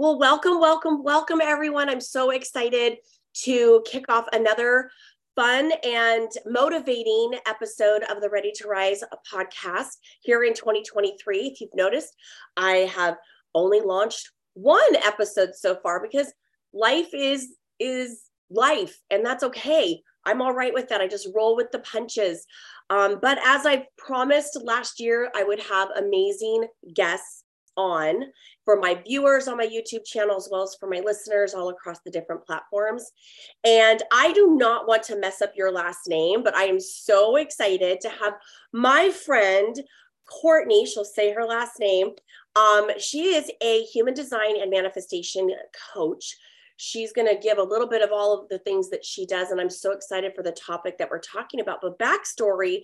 Well, welcome, welcome, welcome, everyone. I'm so excited to kick off another fun and motivating episode of the Ready to Rise podcast here in 2023. If you've noticed, I have only launched one episode so far because life is is life and that's okay. I'm all right with that. I just roll with the punches. Um, but as I promised last year, I would have amazing guests on for my viewers on my YouTube channel, as well as for my listeners all across the different platforms. And I do not want to mess up your last name, but I am so excited to have my friend Courtney, she'll say her last name. Um, she is a human design and manifestation coach. She's going to give a little bit of all of the things that she does. And I'm so excited for the topic that we're talking about. But backstory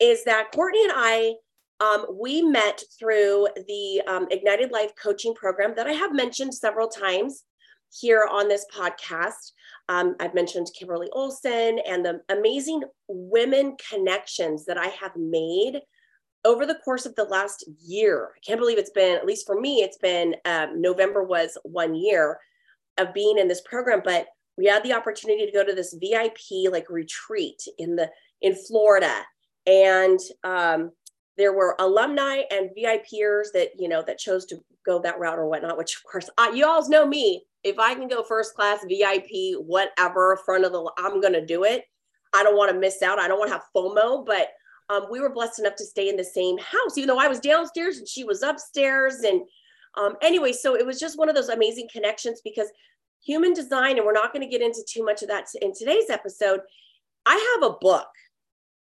is that Courtney and I um, we met through the um, Ignited Life coaching program that I have mentioned several times here on this podcast. Um, I've mentioned Kimberly Olson and the amazing women connections that I have made over the course of the last year. I can't believe it's been, at least for me, it's been um, November was one year of being in this program, but we had the opportunity to go to this VIP like retreat in the in Florida, and um, there were alumni and VIPers that you know that chose to go that route or whatnot. Which of course, I, you all know me. If I can go first class VIP, whatever, front of the, I'm gonna do it. I don't want to miss out. I don't want to have FOMO, but um, we were blessed enough to stay in the same house, even though I was downstairs and she was upstairs. And um, anyway, so it was just one of those amazing connections because human design, and we're not going to get into too much of that in today's episode. I have a book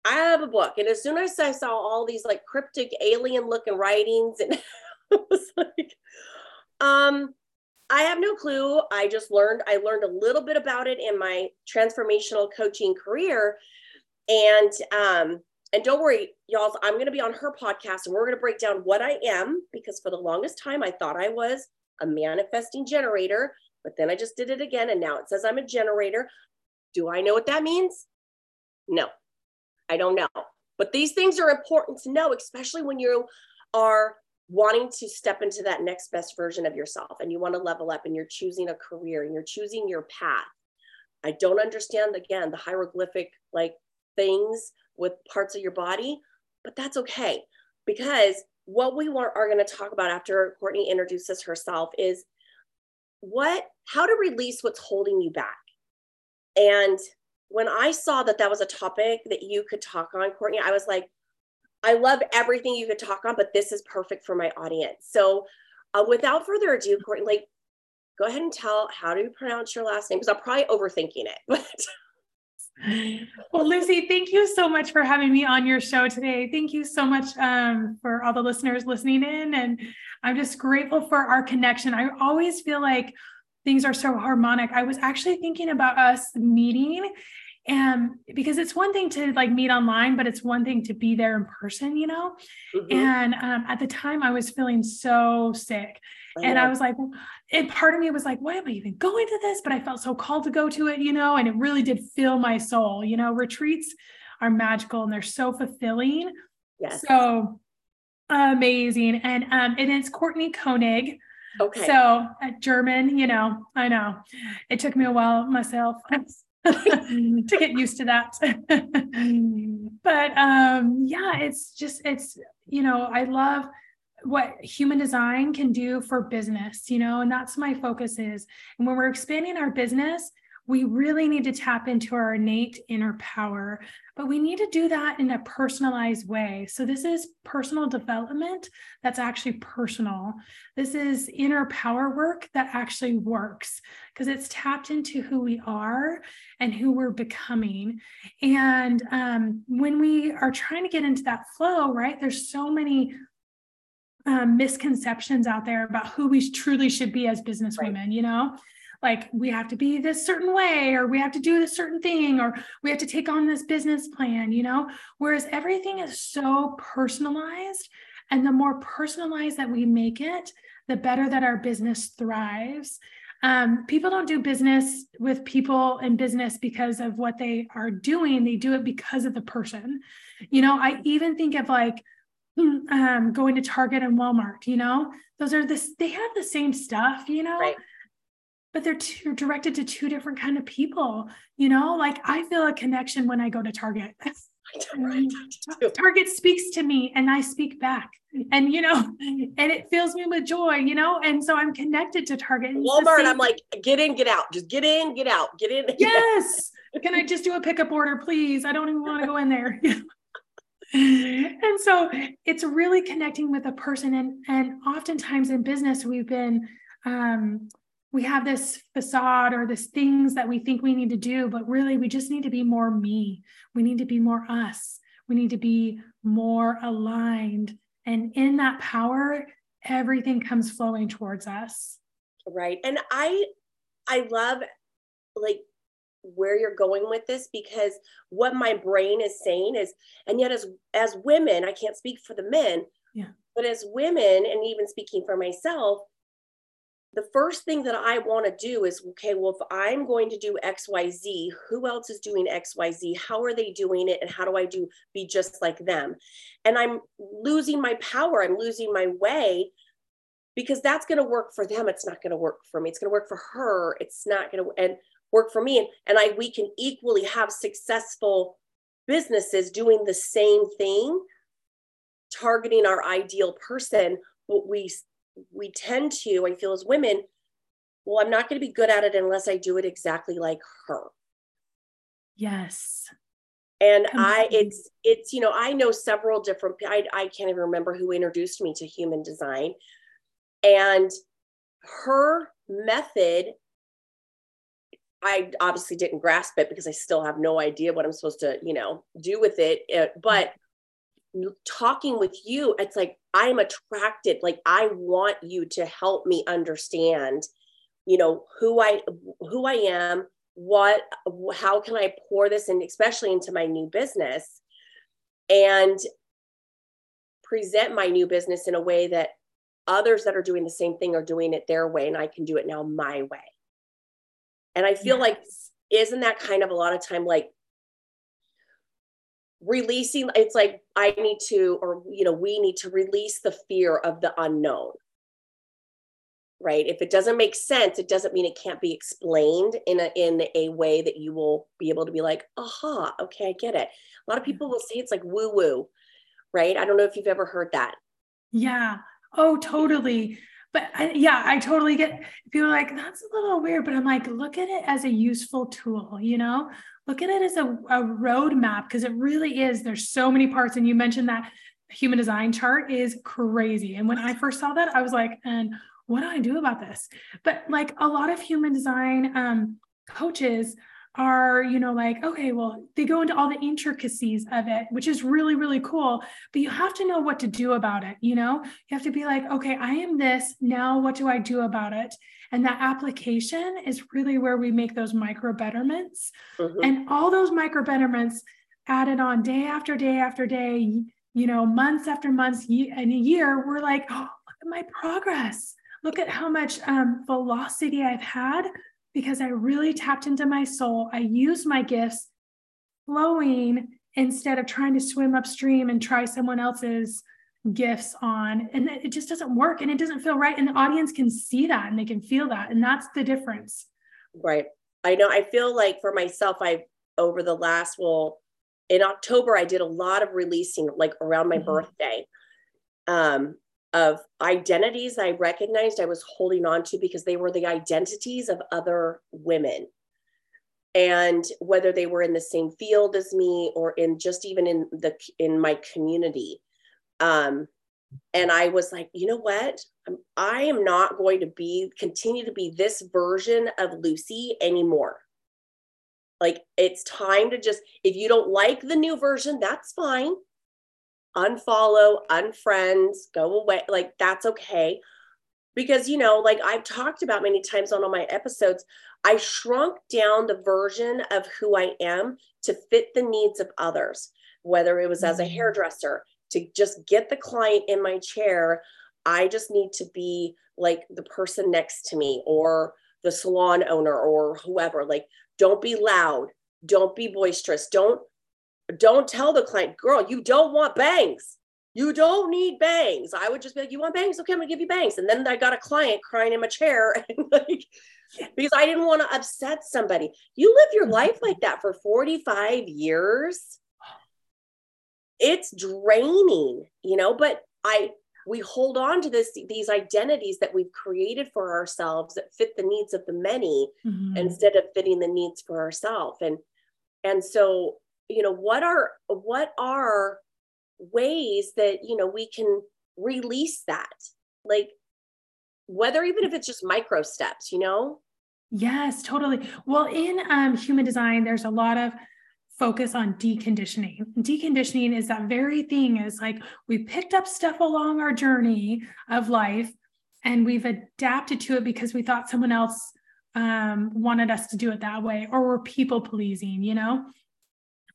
I have a book. And as soon as I saw all these like cryptic alien looking writings, and I was like, um, I have no clue. I just learned, I learned a little bit about it in my transformational coaching career. And um, and don't worry, y'all, I'm gonna be on her podcast and we're gonna break down what I am, because for the longest time I thought I was a manifesting generator, but then I just did it again and now it says I'm a generator. Do I know what that means? No, I don't know. But these things are important to know, especially when you are wanting to step into that next best version of yourself and you want to level up and you're choosing a career and you're choosing your path. I don't understand, again, the hieroglyphic like things with parts of your body, but that's okay because what we want, are going to talk about after Courtney introduces herself is what, how to release what's holding you back. And when I saw that that was a topic that you could talk on, Courtney, I was like, I love everything you could talk on, but this is perfect for my audience. So, uh, without further ado, Courtney, like, go ahead and tell how do you pronounce your last name? Because I'm probably overthinking it. But well, Lucy, thank you so much for having me on your show today. Thank you so much um, for all the listeners listening in. And I'm just grateful for our connection. I always feel like things are so harmonic. I was actually thinking about us meeting and because it's one thing to like meet online but it's one thing to be there in person you know mm-hmm. and um, at the time i was feeling so sick and I was like, and part of me was like, why am I even going to this? But I felt so called to go to it, you know, and it really did fill my soul. You know, retreats are magical and they're so fulfilling. Yes. So amazing. And um, and it's Courtney Koenig. Okay. So German, you know, I know it took me a while myself. to get used to that. but um, yeah, it's just, it's, you know, I love what human design can do for business, you know, and that's my focus is. And when we're expanding our business, we really need to tap into our innate inner power, but we need to do that in a personalized way. So, this is personal development that's actually personal. This is inner power work that actually works because it's tapped into who we are and who we're becoming. And um, when we are trying to get into that flow, right, there's so many um, misconceptions out there about who we truly should be as business right. women, you know? Like we have to be this certain way or we have to do this certain thing or we have to take on this business plan you know? Whereas everything is so personalized and the more personalized that we make it the better that our business thrives. Um, people don't do business with people in business because of what they are doing they do it because of the person. You know i even think of like um, going to Target and Walmart, you know, those are this, they have the same stuff, you know, right. But they're directed to two different kind of people, you know, like I feel a connection when I go to Target. Target speaks to me and I speak back. And you know, and it fills me with joy, you know, and so I'm connected to Target. Walmart, I'm like, get in, get out, just get in, get out, get in. Yes. Can I just do a pickup order, please? I don't even want to go in there. and so it's really connecting with a person and and oftentimes in business we've been um, we have this facade or this things that we think we need to do but really we just need to be more me. We need to be more us. We need to be more aligned. And in that power everything comes flowing towards us. Right. And i i love like where you're going with this because what my brain is saying is and yet as as women i can't speak for the men yeah. but as women and even speaking for myself the first thing that i want to do is okay well if i'm going to do xyz who else is doing xyz how are they doing it and how do i do be just like them? And i'm losing my power i'm losing my way because that's going to work for them it's not going to work for me it's going to work for her it's not going to and work for me and, and i we can equally have successful businesses doing the same thing targeting our ideal person but we we tend to i feel as women well i'm not going to be good at it unless i do it exactly like her. Yes. And i it's it's you know i know several different I, I can't even remember who introduced me to human design. And her method I obviously didn't grasp it because I still have no idea what I'm supposed to, you know, do with it. Uh, but talking with you, it's like I'm attracted. Like I want you to help me understand, you know, who I who I am, what how can I pour this in, especially into my new business, and present my new business in a way that others that are doing the same thing are doing it their way, and I can do it now my way and I feel yes. like, isn't that kind of a lot of time like releasing? It's like, I need to, or, you know, we need to release the fear of the unknown. Right. If it doesn't make sense, it doesn't mean it can't be explained in a in a way that you will be able to be like, aha, okay, I get it. A lot of people will say it's like woo woo, right? I don't know if you've ever heard that. Yeah. Oh, totally but I, yeah, I totally get people like that's a little weird, but I'm like, look at it as a useful tool, you know, look at it as a, a roadmap because it really is. There's so many parts, and you mentioned that human design chart is crazy. And when I first saw that, I was like, and what do I do about this? But like a lot of human design um, coaches are, you know, like, okay, well, they go into all the intricacies of it, which is really, really cool. But you have to know what to do about it. You know, you have to be like, okay, I am this. Now, what do I do about it? And that application is really where we make those micro betterments. Mm-hmm. And all those micro betterments added on day after day after day, you know, months after months and a year, we're like, oh, look at my progress. Look at how much um, velocity I've had because I really tapped into my soul. I used my gifts flowing instead of trying to swim upstream and try someone else's gifts on. And it just doesn't work and it doesn't feel right. And the audience can see that and they can feel that. And that's the difference. Right. I know. I feel like for myself, I, over the last, well, in October, I did a lot of releasing, like around my mm-hmm. birthday. Um, of identities I recognized I was holding on to because they were the identities of other women. And whether they were in the same field as me or in just even in the in my community. Um, and I was like, you know what? I am not going to be continue to be this version of Lucy anymore. Like it's time to just if you don't like the new version, that's fine unfollow, unfriend, go away. Like that's okay. Because, you know, like I've talked about many times on all my episodes, I shrunk down the version of who I am to fit the needs of others, whether it was as a mm-hmm. hairdresser to just get the client in my chair. I just need to be like the person next to me or the salon owner or whoever. Like, don't be loud, don't be boisterous, don't don't tell the client, girl, you don't want bangs. you don't need bangs. I would just be like, you want bangs? Okay, I'm gonna give you bangs. And then I got a client crying in my chair and like because I didn't want to upset somebody. You live your life like that for 45 years. It's draining, you know, but I we hold on to this these identities that we've created for ourselves that fit the needs of the many mm-hmm. instead of fitting the needs for ourselves. And and so, you know, what are what are ways that you know we can release that? Like whether even if it's just micro steps you know? Yes totally. Well in um, human design there's a lot of focus on deconditioning. Deconditioning is that very thing is like we picked up stuff along our journey of life and we've adapted to it because we thought someone else um, wanted us to do it that way or we're people pleasing you know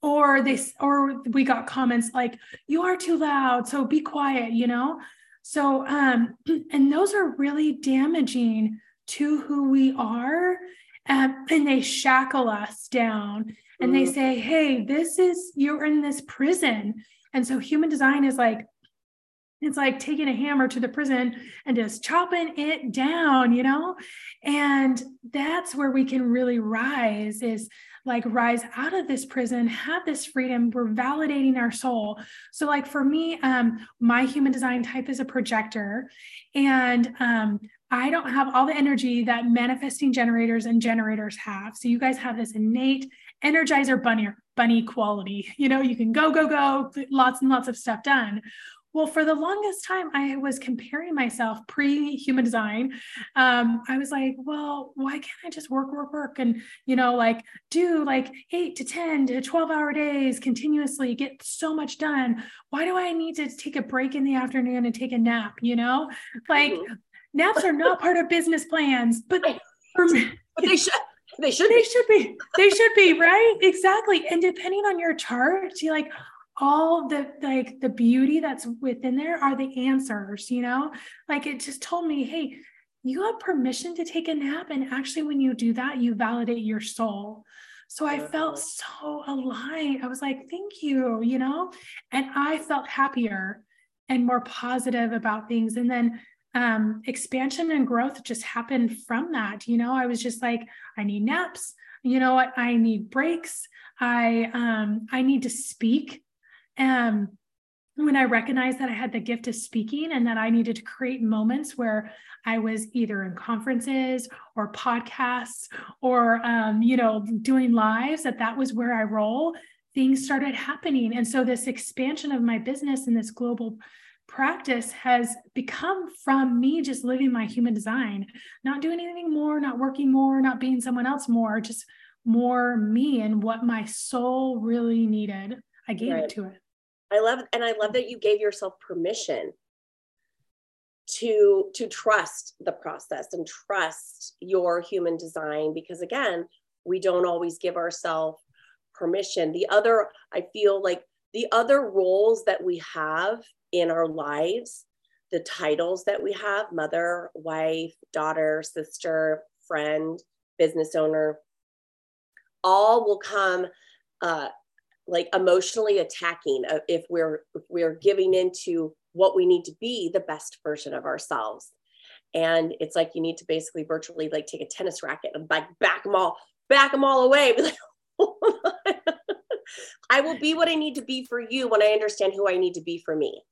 or they or we got comments like you are too loud so be quiet you know? So um and those are really damaging to who we are um, and they shackle us down and they mm-hmm. say hey this is you're in this prison. And so human design is like it's like taking a hammer to the prison and just chopping it down you know? And that's where we can really rise is like rise out of this prison, have this freedom. We're validating our soul. So, like for me, um, my human design type is a projector, and um, I don't have all the energy that manifesting generators and generators have. So, you guys have this innate energizer bunny bunny quality. You know, you can go, go, go, lots and lots of stuff done. Well, for the longest time, I was comparing myself pre human design. Um, I was like, well, why can't I just work, work, work? And, you know, like do like eight to 10 to 12 hour days continuously, get so much done. Why do I need to take a break in the afternoon and take a nap? You know, like mm-hmm. naps are not part of business plans, but, but they should. They should. They be. should be. They should be right. Exactly. And depending on your chart, you like, all the like the beauty that's within there are the answers you know? Like it just told me hey you have permission to take a nap and actually when you do that you validate your soul. So i felt so aligned. I was like thank you you know? And i felt happier and more positive about things. And then um, expansion and growth just happened from that you know? I was just like i need naps. You know what? I need breaks. I um i need to speak um, when I recognized that I had the gift of speaking and that I needed to create moments where I was either in conferences or podcasts or, um, you know, doing lives, that that was where I roll, things started happening. And so this expansion of my business and this global practice has become from me just living my human design, not doing anything more, not working more, not being someone else more, just more me and what my soul really needed. I gave right. it to it. I love and I love that you gave yourself permission to to trust the process and trust your human design because again, we don't always give ourselves permission. The other I feel like the other roles that we have in our lives, the titles that we have, mother, wife, daughter, sister, friend, business owner, all will come uh, like emotionally attacking uh, if we're if we're giving into what we need to be the best version of ourselves. And it's like you need to basically virtually like take a tennis racket and like back them all back them all away. Be like i will be what i need to be for you when i understand who i need to be for me.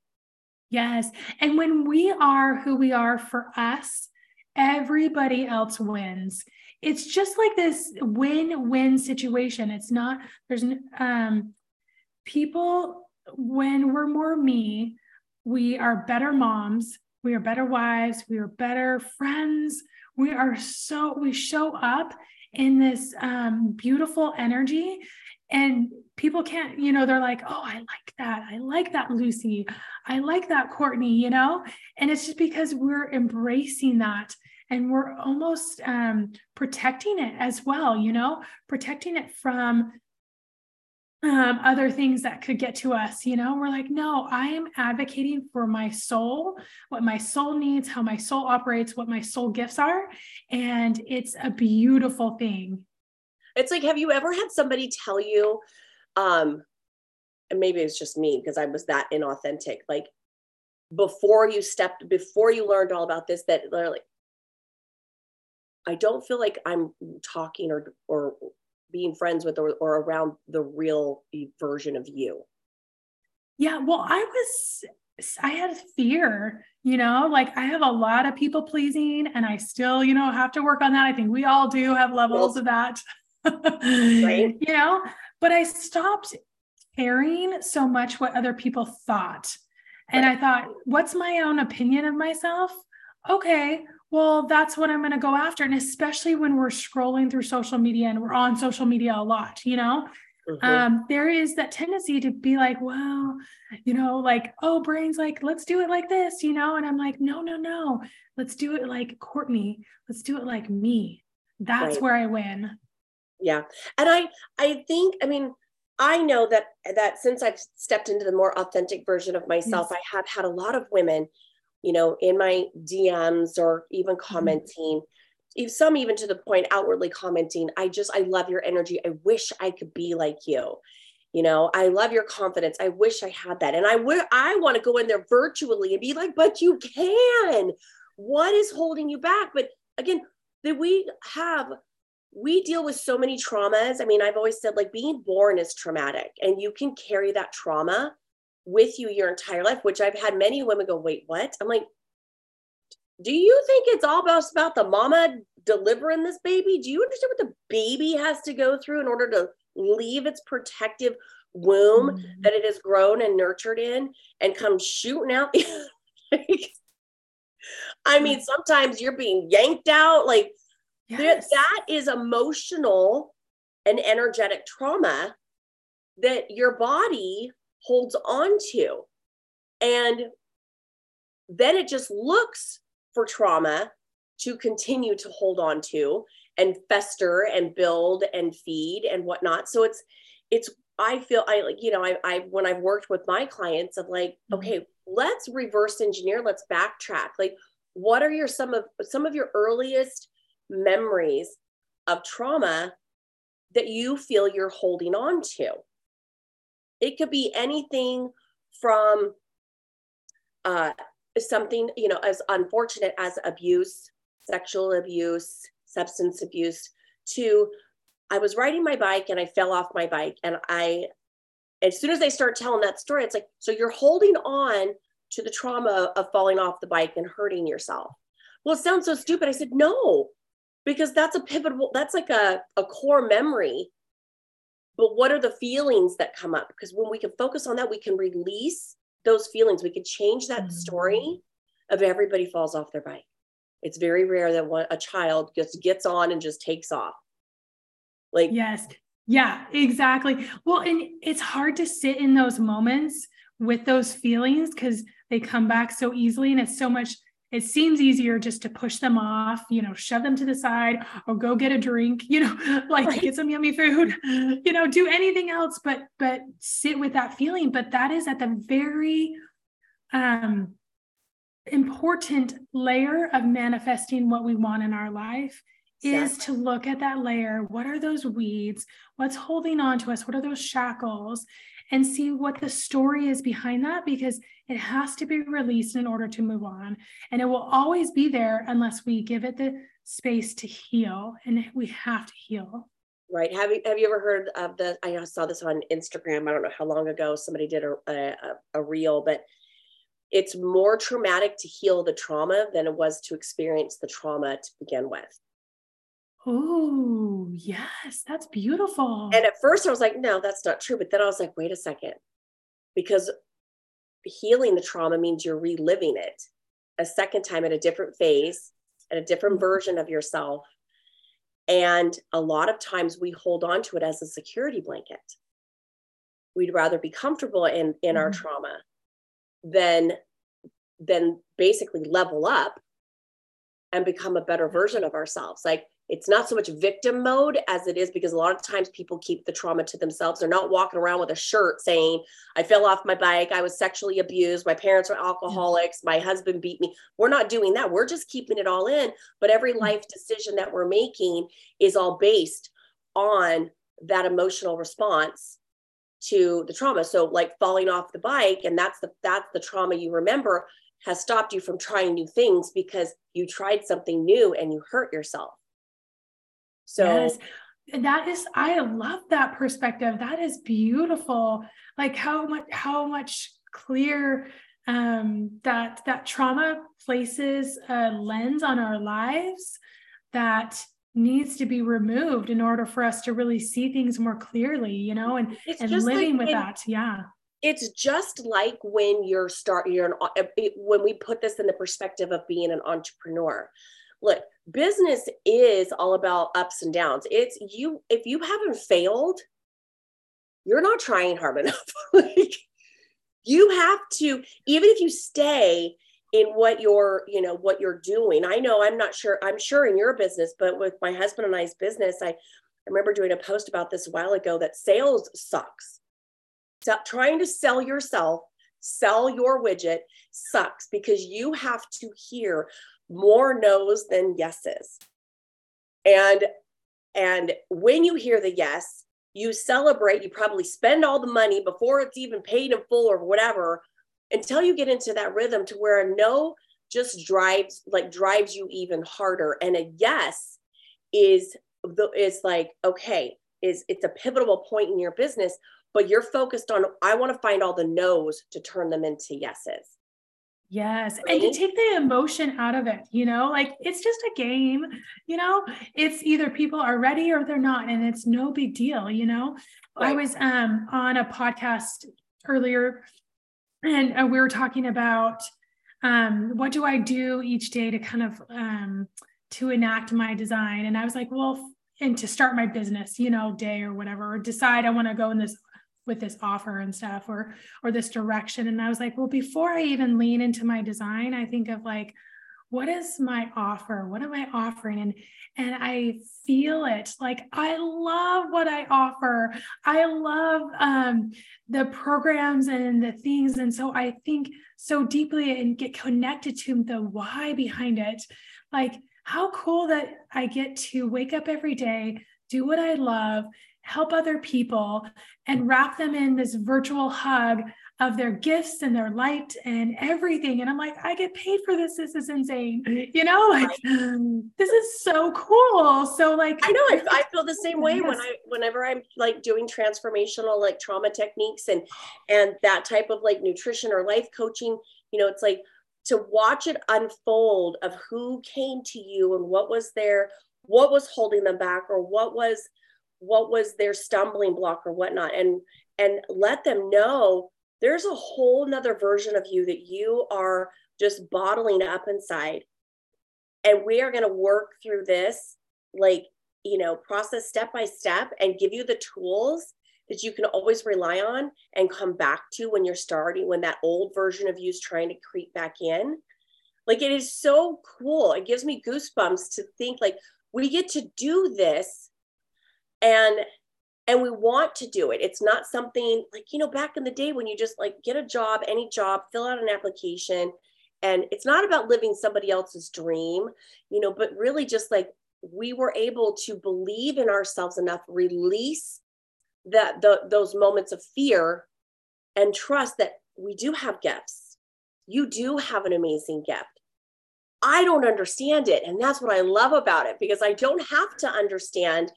Yes. And when we are who we are for us everybody else wins. It's just like this win-win situation. It's not there's um people when we're more me we are better moms we are better wives we are better friends. We are so we show up in this um, beautiful energy and people can't you know they're like oh i like that. I like that lucy. I like that courtney you know? And it's just because we're embracing that and we're almost um, protecting it as well you know protecting it from um, other things that could get to us you know we're like no i am advocating for my soul what my soul needs how my soul operates what my soul gifts are and it's a beautiful thing it's like have you ever had somebody tell you um and maybe it's just me because I was that inauthentic. Like before you stepped, before you learned all about this, that they're like, I don't feel like I'm talking or or being friends with or, or around the real version of you. Yeah, well, I was I had fear, you know, like I have a lot of people pleasing and I still, you know, have to work on that. I think we all do have levels yes. of that. right. You know, but I stopped caring so much what other people thought. And right. I thought, what's my own opinion of myself? Okay, well, that's what I'm going to go after. And especially when we're scrolling through social media and we're on social media a lot, you know, mm-hmm. um, there is that tendency to be like, well, you know, like, oh, brains, like, let's do it like this, you know? And I'm like, no, no, no, let's do it like Courtney. Let's do it like me. That's right. where I win. Yeah. And I, I think, I mean, I know that that since I've stepped into the more authentic version of myself, yes. I have had a lot of women, you know, in my DMs or even mm-hmm. commenting, mm-hmm. some even to the point outwardly commenting, I just I love your energy. I wish I could be like you. You know, I love your confidence. I wish I had that. And I would I want to go in there virtually and be like, but you can. What is holding you back? But again, that we have we deal with so many traumas. I mean, I've always said like being born is traumatic and you can carry that trauma with you your entire life, which I've had many women go, wait, what? I'm like, do you think it's all about, about the mama delivering this baby? Do you understand what the baby has to go through in order to leave its protective womb mm-hmm. that it has grown and nurtured in and come shooting out I mean, sometimes you're being yanked out like Yes. That is emotional and energetic trauma that your body holds on to. And then it just looks for trauma to continue to hold on to and fester and build and feed and whatnot. So it's, it's, I feel I like, you know, I, I, when I've worked with my clients of like, mm-hmm. okay, let's reverse engineer, let's backtrack. Like, what are your, some of, some of your earliest memories of trauma that you feel you're holding on to. It could be anything from uh, something, you know, as unfortunate as abuse, sexual abuse, substance abuse, to I was riding my bike and I fell off my bike. And I, as soon as they start telling that story, it's like, so you're holding on to the trauma of falling off the bike and hurting yourself. Well, it sounds so stupid. I said, no, because that's a pivotal that's like a, a core memory but what are the feelings that come up? Because when we can focus on that we can release those feelings. We can change that mm-hmm. story of everybody falls off their bike. It's very rare that one, a child just gets on and just takes off. Like yes. Yeah exactly. Well and it's hard to sit in those moments with those feelings because they come back so easily and it's so much it seems easier just to push them off, you know, shove them to the side or go get a drink, you know, like right. get some yummy food, you know, do anything else but but sit with that feeling. But that is at the very um important layer of manifesting what we want in our life is to look at that layer. What are those weeds? What's holding on to us? What are those shackles? And see what the story is behind that because it has to be released in order to move on. And it will always be there unless we give it the space to heal. And we have to heal. Right. Have you have you ever heard of the I saw this on Instagram. I don't know how long ago somebody did a, a, a reel, but it's more traumatic to heal the trauma than it was to experience the trauma to begin with. Oh, yes, that's beautiful. And at first I was like, no, that's not true. But then I was like, wait a second. Because healing the trauma means you're reliving it a second time at a different phase, at a different mm-hmm. version of yourself. And a lot of times we hold on to it as a security blanket. We'd rather be comfortable in, in mm-hmm. our trauma than, than basically level up and become a better version of ourselves. Like it's not so much victim mode as it is because a lot of times people keep the trauma to themselves. They're not walking around with a shirt saying, I fell off my bike, I was sexually abused, my parents were alcoholics, my husband beat me. We're not doing that. We're just keeping it all in. But every mm. life decision that we're making is all based on that emotional response to the trauma. So like falling off the bike and that's the that's the trauma you remember has stopped you from trying new things because you tried something new and you hurt yourself. So yes. that is I love that perspective. That is beautiful. Like how much how much clear um that that trauma places a lens on our lives that needs to be removed in order for us to really see things more clearly, you know, and it's and living like with that. Yeah. It's just like when you're start you're an uh, when we put this in the perspective of being an entrepreneur. Look, business is all about ups and downs. It's you if you haven't failed, you're not trying hard enough. like you have to even if you stay in what you're you know what you're doing i know i'm not sure i'm sure in your business but with my husband and i's business i, I remember doing a post about this a while ago that sales sucks trying to sell yourself sell your widget sucks because you have to hear more no's than yeses. And and when you hear the yes you celebrate you probably spend all the money before it's even paid in full or whatever until you get into that rhythm to where a no just drives like drives you even harder. And a yes is the is like okay is it's a pivotal point in your business but you're focused on i want to find all the no's to turn them into yeses Yes. Right? And to take the emotion out of it, you know, like it's just a game, you know, it's either people are ready or they're not, and it's no big deal, you know. Right. I was um on a podcast earlier and uh, we were talking about um, what do I do each day to kind of um, to enact my design. And I was like, well, and to start my business, you know, day or whatever, or decide I want to go in this with this offer and stuff or or this direction. And I was like, well, before I even lean into my design, I think of like, what is my offer? What am I offering? And and I feel it. Like I love what I offer. I love um, the programs and the things. And so I think so deeply and get connected to the why behind it. Like how cool that I get to wake up every day, do what I love, help other people, and wrap them in this virtual hug of their gifts and their light and everything. And I'm like, I get paid for this. This is insane. Mm-hmm. You know, like this is so cool. So like I know I, I feel the same way yes. when I whenever I'm like doing transformational like trauma techniques and and that type of like nutrition or life coaching, you know, it's like to watch it unfold of who came to you and what was there, what was holding them back or what was what was their stumbling block or whatnot and and let them know there's a whole nother version of you that you are just bottling up inside. And we are going to work through this, like, you know, process step by step and give you the tools that you can always rely on and come back to when you're starting, when that old version of you is trying to creep back in. Like, it is so cool. It gives me goosebumps to think, like, we get to do this and and we want to do it. It's not something like, you know, back in the day when you just like get a job, any job, fill out an application. And it's not about living somebody else's dream, you know, but really just like we were able to believe in ourselves enough, release that the, those moments of fear and trust that we do have gifts. You do have an amazing gift. I don't understand it. And that's what I love about it because I don't have to understand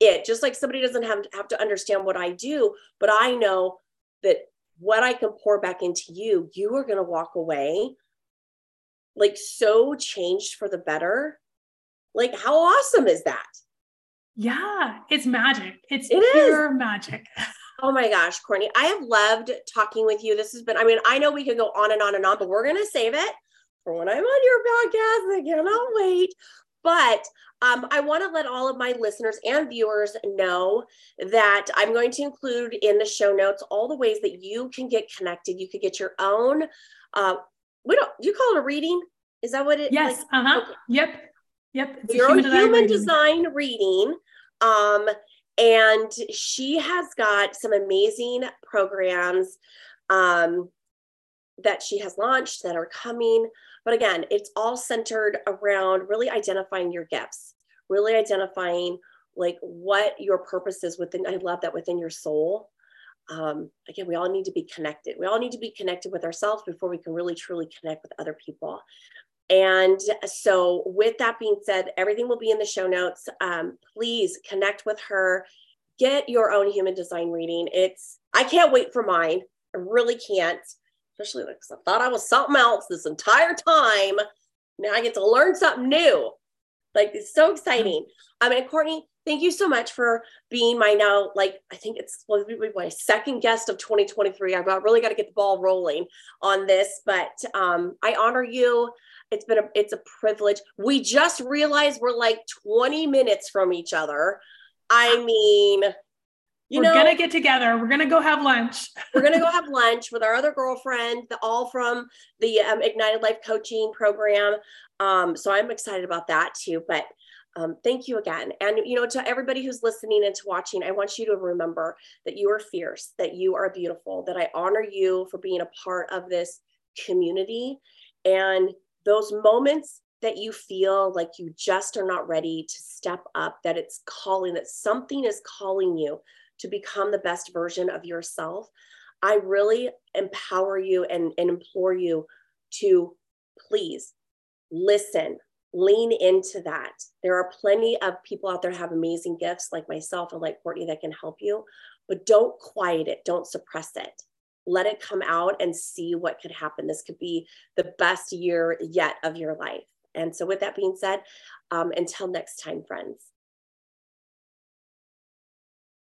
it just like somebody doesn't have, have to understand what i do but i know that what i can pour back into you you are going to walk away like so changed for the better. Like how awesome is that? Yeah it's magic. It's it pure is. magic. Oh my gosh courtney i have loved talking with you. This has been i mean i know we could go on and on and on but we're going to save it for when i'm on your podcast. I cannot wait but um, I want to let all of my listeners and viewers know that I'm going to include in the show notes all the ways that you can get connected. You could get your own. Uh, we don't. You call it a reading? Is that what it? Yes. Like, uh huh. Okay. Yep. Yep. It's your own human reading. design reading. Um, and she has got some amazing programs um, that she has launched that are coming. But again, it's all centered around really identifying your gifts, really identifying like what your purpose is within. I love that within your soul. um, again, we all need to be connected. We all need to be connected with ourselves before we can really truly connect with other people. And so, with that being said, everything will be in the show notes. Um, please connect with her. Get your own human design reading. It's I can't wait for mine. I really can't, especially because I thought I was something else this entire time. Now I get to learn something new. Like it's so exciting. I mean, Courtney, thank you so much for being my now, like, I think it's my second guest of 2023. I've really got to get the ball rolling on this, but um, I honor you. It's been a, it's a privilege. We just realized we're like 20 minutes from each other. I mean, you we're know, gonna get together. We're gonna go have lunch. we're gonna go have lunch with our other girlfriend, the, all from the um, Ignited Life Coaching Program. Um, so I'm excited about that too. But um, thank you again. And, you know, to everybody who's listening and to watching, I want you to remember that you are fierce, that you are beautiful, that I honor you for being a part of this community. And those moments that you feel like you just are not ready to step up, that it's calling, that something is calling you to become the best version of yourself, I really empower you and, and implore you to please listen, lean into that. There are plenty of people out there have amazing gifts like myself and like Courtney that can help you, but don't quiet it, don't suppress it. Let it come out and see what could happen. This could be the best year yet of your life. And so, with that being said, um, until next time, friends.